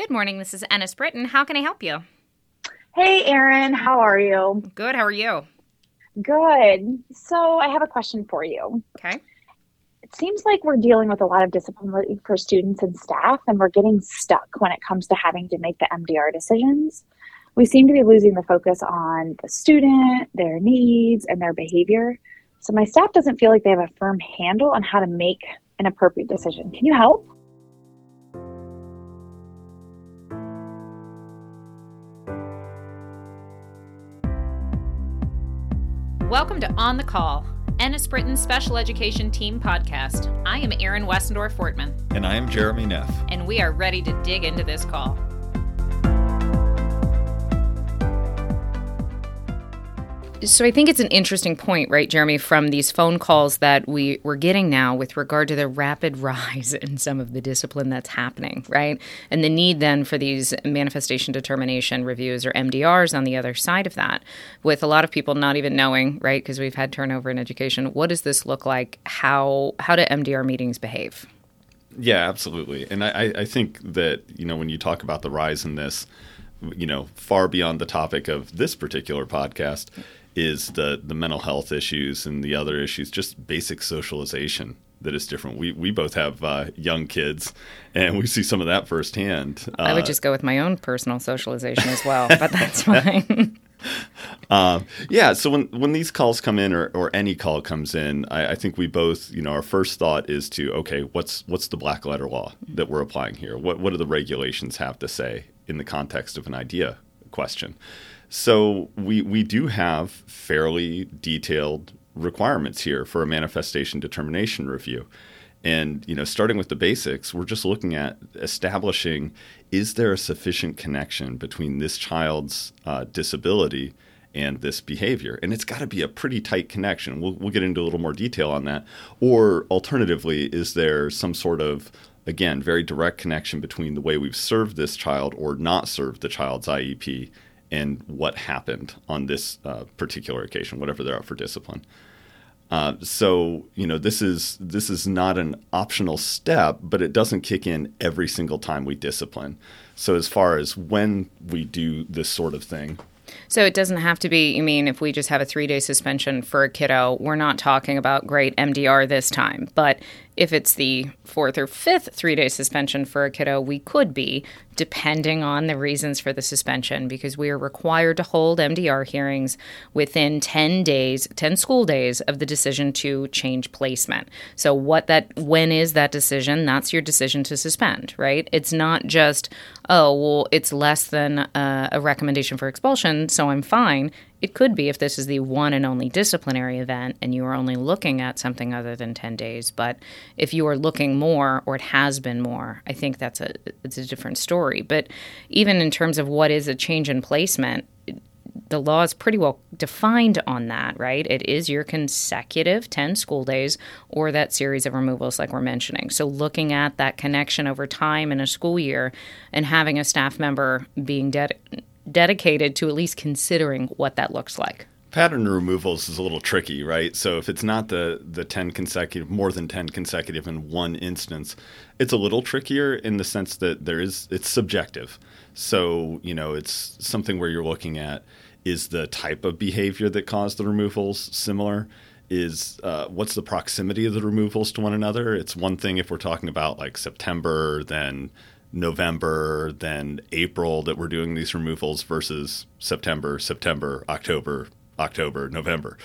Good morning. This is Ennis Britton. How can I help you? Hey, Erin. How are you? Good. How are you? Good. So, I have a question for you. Okay. It seems like we're dealing with a lot of discipline for students and staff, and we're getting stuck when it comes to having to make the MDR decisions. We seem to be losing the focus on the student, their needs, and their behavior. So, my staff doesn't feel like they have a firm handle on how to make an appropriate decision. Can you help? Welcome to On the Call, Ennis Britton's Special Education Team podcast. I am Erin Westendorf Fortman. And I am Jeremy Neff. And we are ready to dig into this call. So I think it's an interesting point, right, Jeremy, from these phone calls that we we're getting now with regard to the rapid rise in some of the discipline that's happening, right? And the need then for these manifestation determination reviews or MDRs on the other side of that, with a lot of people not even knowing, right, because we've had turnover in education. What does this look like? How how do MDR meetings behave? Yeah, absolutely. And I, I think that, you know, when you talk about the rise in this, you know, far beyond the topic of this particular podcast is the the mental health issues and the other issues, just basic socialization that is different. We we both have uh, young kids, and we see some of that firsthand. Uh, I would uh, just go with my own personal socialization as well, but that's fine. uh, yeah, so when when these calls come in, or, or any call comes in, I, I, think we both, you know, our first thought is to okay, what's what's the black letter law that we're applying here? What what do the regulations have to say in the context of an IDEA question? So we we do have fairly detailed requirements here for a manifestation determination review. And you know, starting with the basics, we're just looking at establishing is there a sufficient connection between this child's uh, disability and this behavior, and it's got to be a pretty tight connection. We'll, we'll get into a little more detail on that. Or alternatively, is there some sort of again very direct connection between the way we've served this child or not served the child's IEP and what happened on this uh, particular occasion, whatever they're out for discipline. Uh, so you know this is this is not an optional step, but it doesn't kick in every single time we discipline. So as far as when we do this sort of thing, so it doesn't have to be, you mean, if we just have a three day suspension for a kiddo, we're not talking about great MDR this time. But if it's the fourth or fifth three day suspension for a kiddo, we could be, depending on the reasons for the suspension, because we are required to hold MDR hearings within 10 days, 10 school days of the decision to change placement. So, what that, when is that decision? That's your decision to suspend, right? It's not just, oh, well, it's less than uh, a recommendation for expulsion, so I'm fine. It could be if this is the one and only disciplinary event and you are only looking at something other than 10 days. But if you are looking more or it has been more, I think that's a it's a different story. But even in terms of what is a change in placement, the law is pretty well defined on that, right? It is your consecutive 10 school days or that series of removals, like we're mentioning. So, looking at that connection over time in a school year and having a staff member being dead dedicated to at least considering what that looks like. Pattern removals is a little tricky, right? So if it's not the the 10 consecutive more than 10 consecutive in one instance, it's a little trickier in the sense that there is it's subjective. So, you know, it's something where you're looking at is the type of behavior that caused the removals similar? Is uh, what's the proximity of the removals to one another? It's one thing if we're talking about like September, then November, then April that we're doing these removals versus September, September, October, October, November.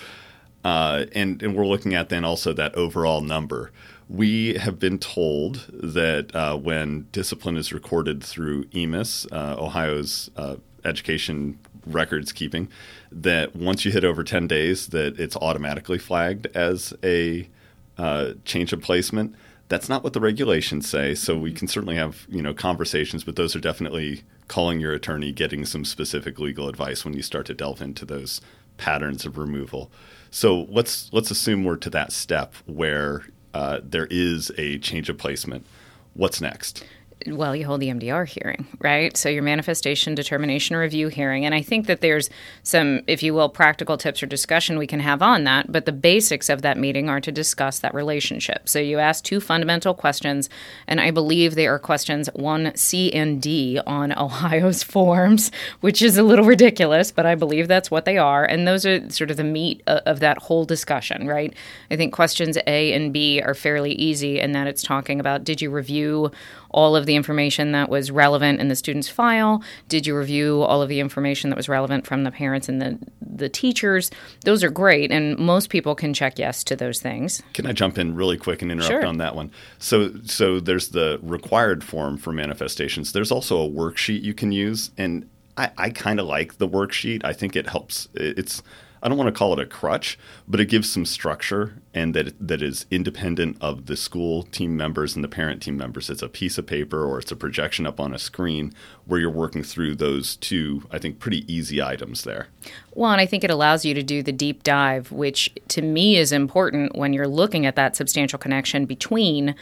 Uh, and, and we're looking at then also that overall number. We have been told that uh, when discipline is recorded through EMIS, uh, Ohio's uh, education records keeping, that once you hit over 10 days, that it's automatically flagged as a uh, change of placement that's not what the regulations say. So we can certainly have you know conversations, but those are definitely calling your attorney, getting some specific legal advice when you start to delve into those patterns of removal. So let's let's assume we're to that step where uh, there is a change of placement. What's next? Well, you hold the MDR hearing, right? So your manifestation determination review hearing. And I think that there's some, if you will, practical tips or discussion we can have on that. But the basics of that meeting are to discuss that relationship. So you ask two fundamental questions, and I believe they are questions one, C, and D on Ohio's forms, which is a little ridiculous, but I believe that's what they are. And those are sort of the meat of that whole discussion, right? I think questions A and B are fairly easy in that it's talking about did you review all of the information that was relevant in the student's file? Did you review all of the information that was relevant from the parents and the, the teachers? Those are great, and most people can check yes to those things. Can I jump in really quick and interrupt Sure. on that one? So, so there's the required form for manifestations. There's also a worksheet you can use, and I, I kind of like the worksheet. I think it helps. It's I don't want to call it a crutch, but it gives some structure and that that is independent of the school team members and the parent team members. It's a piece of paper or it's a projection up on a screen where you're working through those two, I think, pretty easy items there. Well, and I think it allows you to do the deep dive, which to me is important when you're looking at that substantial connection between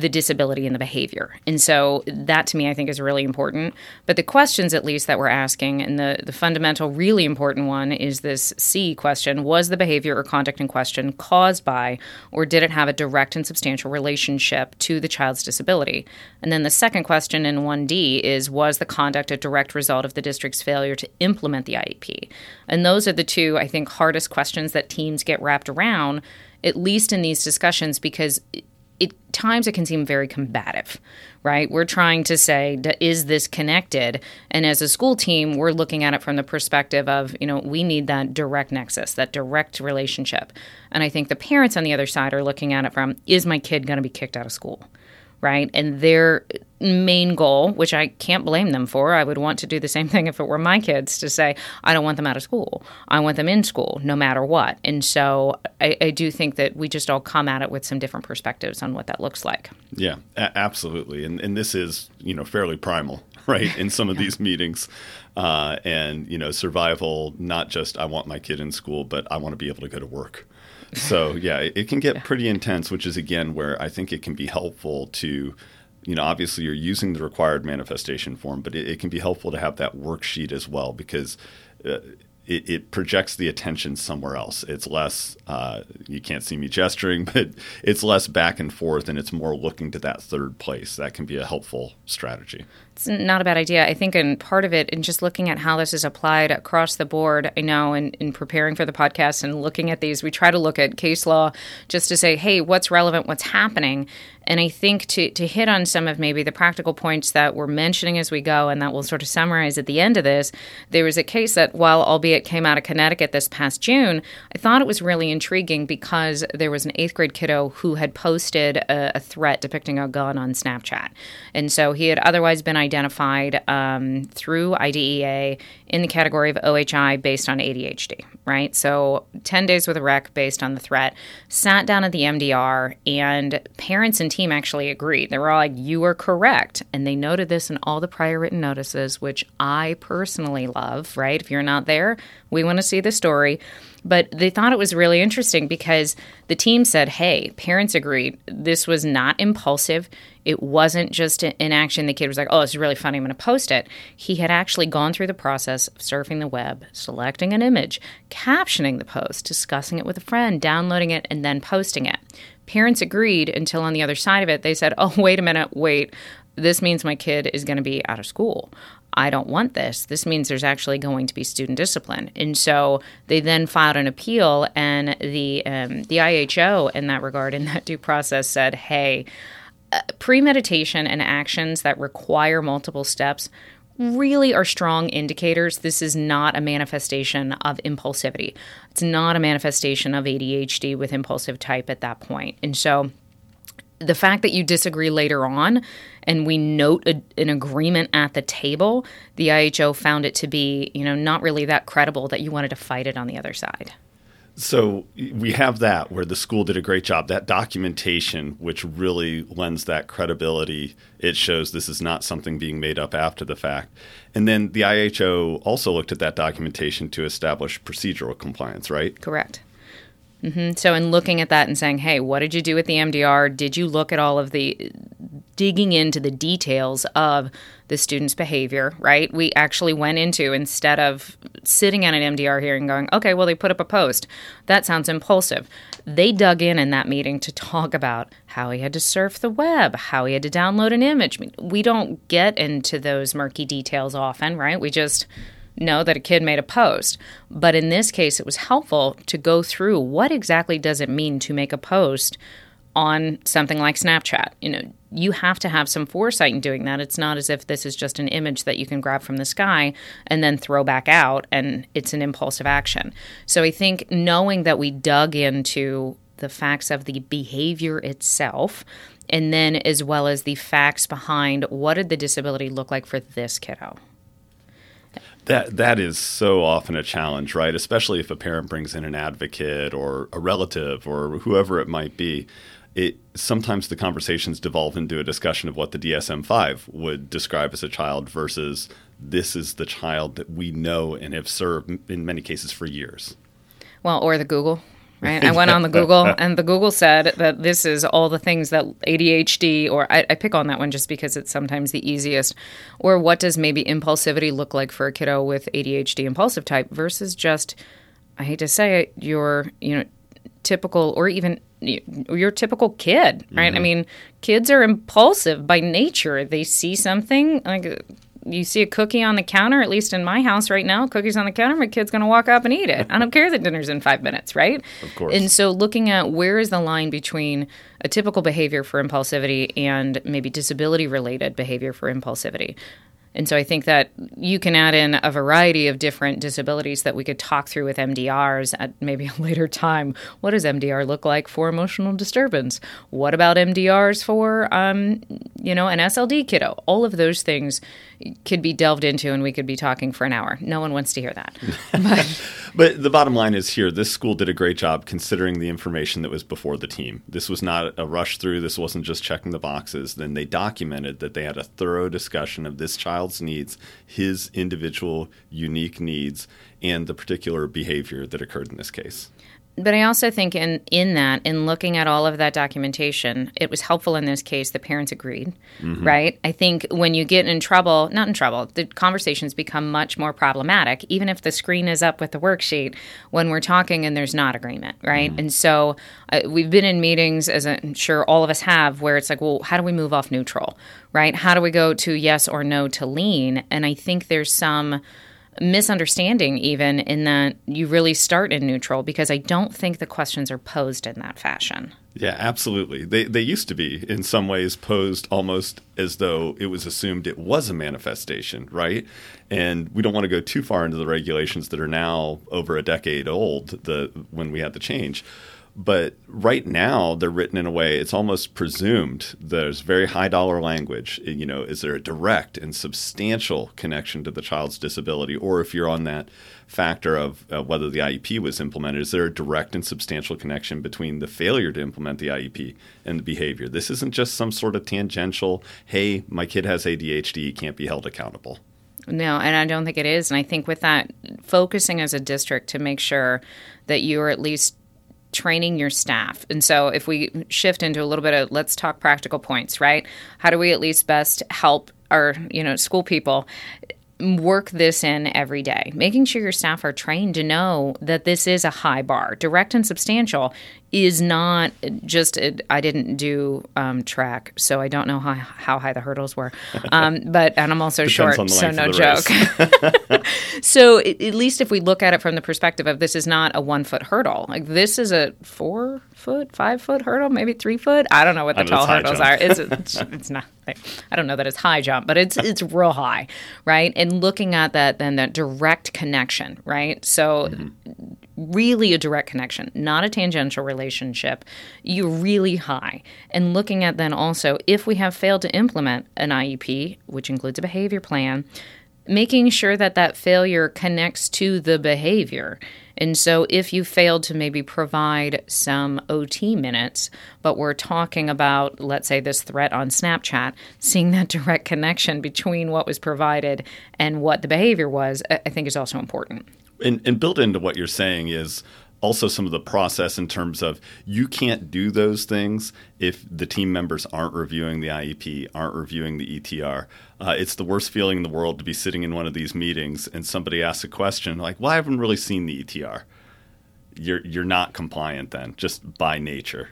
the disability and the behavior. And so that to me I think is really important. But the questions at least that we're asking and the, the fundamental really important one is this C question, was the behavior or conduct in question caused by or did it have a direct and substantial relationship to the child's disability? And then the second question in 1D is was the conduct a direct result of the district's failure to implement the IEP? And those are the two I think hardest questions that teams get wrapped around at least in these discussions because it times it can seem very combative right? We're trying to say is this connected? And as a school team we're looking at it from the perspective of you know we need that direct nexus that direct relationship. And i think the parents on the other side are looking at it from is my kid going to be kicked out of school right? And their main goal, which I can't blame them for, I would want to do the same thing if it were my kids to say, I don't want them out of school. I want them in school no matter what. And so I, I do think that we just all come at it with some different perspectives on what that looks like. Yeah, a- absolutely. And and this is you know fairly primal, right? In some of these meetings, uh, and you know survival, not just I want my kid in school, but I want to be able to go to work. So yeah, it, can get pretty intense, which is again where I think it can be helpful to. You know, obviously, you're using the required manifestation form, but it, it can be helpful to have that worksheet as well because uh, it, it projects the attention somewhere else. It's less, uh, you can't see me gesturing, but it's less back and forth and it's more looking to that third place. That can be a helpful strategy. It's not a bad idea. I think, and part of it, in just looking at how this is applied across the board, I know in, in preparing for the podcast and looking at these, we try to look at case law just to say, hey, what's relevant, what's happening. And I think to, to hit on some of maybe the practical points that we're mentioning as we go, and that we'll sort of summarize at the end of this, there was a case that, while albeit came out of Connecticut this past June, I thought it was really intriguing because there was an eighth grade kiddo who had posted a, a threat depicting a gun on Snapchat. And so he had otherwise been identified um, through IDEA in the category of OHI based on ADHD, right? So 10 days with a rec based on the threat, sat down at the MDR, and parents and team actually agreed. They were all like, You are correct. And they noted this in all the prior written notices, which I personally love, right? If you're not there, we want to see the story. But they thought it was really interesting because the team said, hey, parents agreed. This was not impulsive. It wasn't just an action. The kid was like, oh, this is really funny. I'm going to post it. He had actually gone through the process of surfing the web, selecting an image, captioning the post, discussing it with a friend, downloading it, and then posting it. Parents agreed until on the other side of it, they said, oh, wait a minute, wait. This means my kid is going to be out of school. I don't want this. This means there's actually going to be student discipline. And so they then filed an appeal, and the um, the IHO in that regard, in that due process, said, "Hey, uh, premeditation and actions that require multiple steps." Really are strong indicators. This is not a manifestation of impulsivity. It's not a manifestation of ADHD with impulsive type at that point. And so the fact that you disagree later on and we note a, an agreement at the table, the IHO found it to be, you know, not really that credible that you wanted to fight it on the other side. So we have that where the school did a great job. That documentation, which really lends that credibility, it shows this is not something being made up after the fact. And then the IHO also looked at that documentation to establish procedural compliance, right? Correct. Hmm So, in looking at that and saying, hey, what did you do with the MDR? Did you look at all of the digging into the details of the student's behavior, right? We actually went into, instead of sitting at an MDR hearing going, okay, well, they put up a post. That sounds impulsive. They dug in in that meeting to talk about how he had to surf the web, how he had to download an image. we don't get into those murky details often, right? We just know that a kid made a post. But in this case, it was helpful to go through what exactly does it mean to make a post on something like Snapchat. You know, you have to have some foresight in doing that. It's not as if this is just an image that you can grab from the sky and then throw back out and it's an impulsive action. So I think knowing that we dug into the facts of the behavior itself and then as well as the facts behind what did the disability look like for this kiddo. That that is so often a challenge, right? Especially if a parent brings in an advocate or a relative or whoever it might be it sometimes the conversations devolve into a discussion of what the DSM-5 would describe as a child versus this is the child that we know and have served in many cases for years. Well, or the Google, right? I went on the Google and the Google said that this is all the things that ADHD, or I, I, pick on that one just because it's sometimes the easiest. Or what does maybe impulsivity look like for a kiddo with ADHD impulsive type versus just, I hate to say it, your, you know, typical or even your typical kid, right? Mm-hmm. I mean, kids are impulsive by nature. They see something like you see a cookie on the counter, at least in my house right now, cookies on the counter, my kid's going to walk up and eat it. I don't care that dinner's in five minutes, right? Of course. And so looking at where is the line between a typical behavior for impulsivity and maybe disability related behavior for impulsivity. And so I think that you can add in a variety of different disabilities that we could talk through with MDRs at maybe a later time. What does MDR look like for emotional disturbance? What about MDRs for, um, you know, an SLD kiddo? All of those things could be delved into, and we could be talking for an hour. No one wants to hear that. But, but the bottom line is here: this school did a great job considering the information that was before the team. This was not a rush through. This wasn't just checking the boxes. Then they documented that they had a thorough discussion of this child's needs, his individual unique needs, and the particular behavior that occurred in this case but I also think in in that, in looking at all of that documentation, it was helpful in this case. The parents agreed, mm-hmm. right? I think when you get in trouble, not in trouble, the conversations become much more problematic. Even if the screen is up with the worksheet, when we're talking and there's not agreement, right? Mm-hmm. And so uh, we've been in meetings, as I'm sure all of us have, where it's like, well, how do we move off neutral, right? How do we go to yes or no to lean? And I think there's some misunderstanding even in that you really start in neutral because I don't think the questions are posed in that fashion. Yeah, absolutely. They they used to be in some ways posed almost as though it was assumed it was a manifestation, right? And we don't want to go too far into the regulations that are now over a decade old, the when we had the change. But right now, they're written in a way it's almost presumed there's very high dollar language. You know, is there a direct and substantial connection to the child's disability, or if you're on that factor of uh, whether the IEP was implemented, is there a direct and substantial connection between the failure to implement the IEP and the behavior? This isn't just some sort of tangential, hey, my kid has ADHD, he can't be held accountable. No, and I don't think it is. And I think with that, focusing as a district to make sure that you are at least training your staff. And so if we shift into a little bit of let's talk practical points, right? How do we at least best help our, you know, school people work this in every day, making sure your staff are trained to know that this is a high bar. Direct and substantial is not just, I didn't do um, track, so I don't know how, how high the hurdles were. Um, but, and I'm also short, so no joke. so it, at least if we look at it from the perspective of this is not a one foot hurdle, like this is a four foot, five foot hurdle, maybe three foot. I don't know what the tall hurdles jump. are. It's, it's, it's not. I don't know that it's high jump, but it's it's real high, right? And looking at that, then that direct connection, right? So. Mm-hmm really a direct connection, not a tangential relationship, you're really high. And looking at then also if we have failed to implement an IEP, which includes a behavior plan, making sure that that failure connects to the behavior. And so, if you failed to maybe provide some OT minutes, but we're talking about, let's say, this threat on Snapchat, seeing that direct connection between what was provided and what the behavior was, I think is also important. And, and built into what you're saying is also some of the process in terms of you can't do those things if the team members aren't reviewing the IEP, aren't reviewing the ETR. Uh, it's the worst feeling in the world to be sitting in one of these meetings and somebody asks a question like, "Well, I haven't really seen the ETR." You're you're not compliant then, just by nature.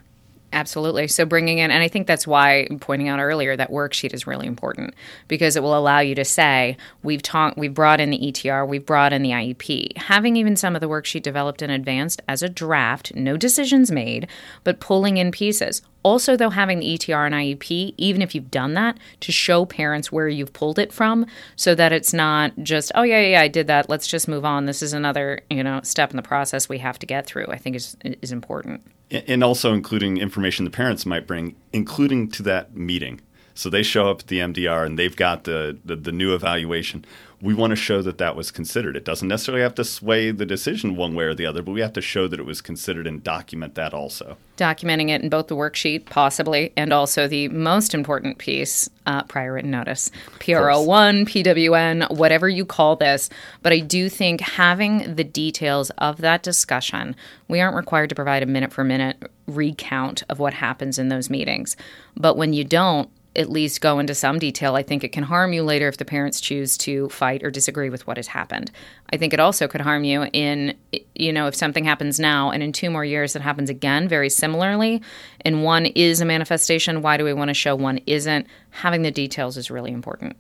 Absolutely. So bringing in, and I think that's why pointing out earlier that worksheet is really important because it will allow you to say we've taught, we've brought in the ETR, we've brought in the IEP. Having even some of the worksheet developed in advance as a draft, no decisions made, but pulling in pieces. Also, though, having the ETR and IEP, even if you've done that, to show parents where you've pulled it from, so that it's not just, oh yeah, yeah, I did that. Let's just move on. This is another, you know, step in the process we have to get through. I think is is important and also including information the parents might bring, including to that meeting. So they show up at the MDR and they've got the, the, the new evaluation we want to show that that was considered. It doesn't necessarily have to sway the decision one way or the other, but we have to show that it was considered and document that also. Documenting it in both the worksheet, possibly, and also the most important piece, uh, prior written notice, PR-01, PWN, whatever you call this. But I do think having the details of that discussion, we aren't required to provide a minute for minute recount of what happens in those meetings. But when you don't, at least go into some detail, I think it can harm you later if the parents choose to fight or disagree with what has happened. I think it also could harm you in, you know, if something happens now and in two more years it happens again very similarly, and one is a manifestation, why do we want to show one isn't? Having the details is really important.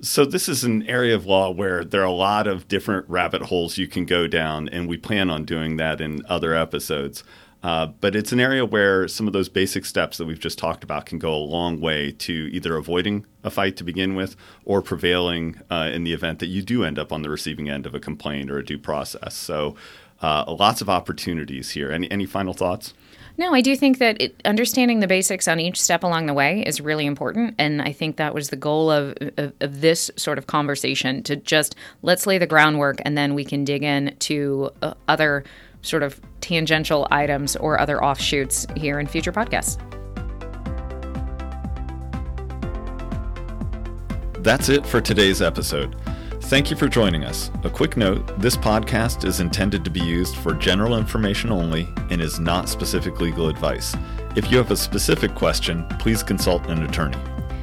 So, this is an area of law where there are a lot of different rabbit holes you can go down, and we plan on doing that in other episodes. Uh, but it's an area where some of those basic steps that we've just talked about can go a long way to either avoiding a fight to begin with or prevailing uh, in the event that you do end up on the receiving end of a complaint or a due process. So, uh, lots of opportunities here. Any, any final thoughts? No, I do think that it, understanding the basics on each step along the way is really important. And I think that was the goal of, of, of, this sort of conversation to just let's lay the groundwork and then we can dig in to uh, other sort of tangential items or other offshoots here in future podcasts. That's it for today's episode. Thank you for joining us. A quick note this podcast is intended to be used for general information only and is not specific legal advice. If you have a specific question, please consult an attorney.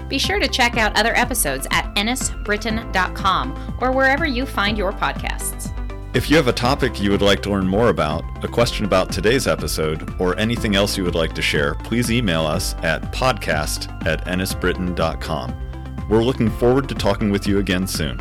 Be sure to check out other episodes at ennisbritton.com or wherever you find your podcasts. If you have a topic you would like to learn more about, a question about today's episode, or anything else you would like to share, please email us at podcast at ennisbritton.com. We're looking forward to talking with you again soon.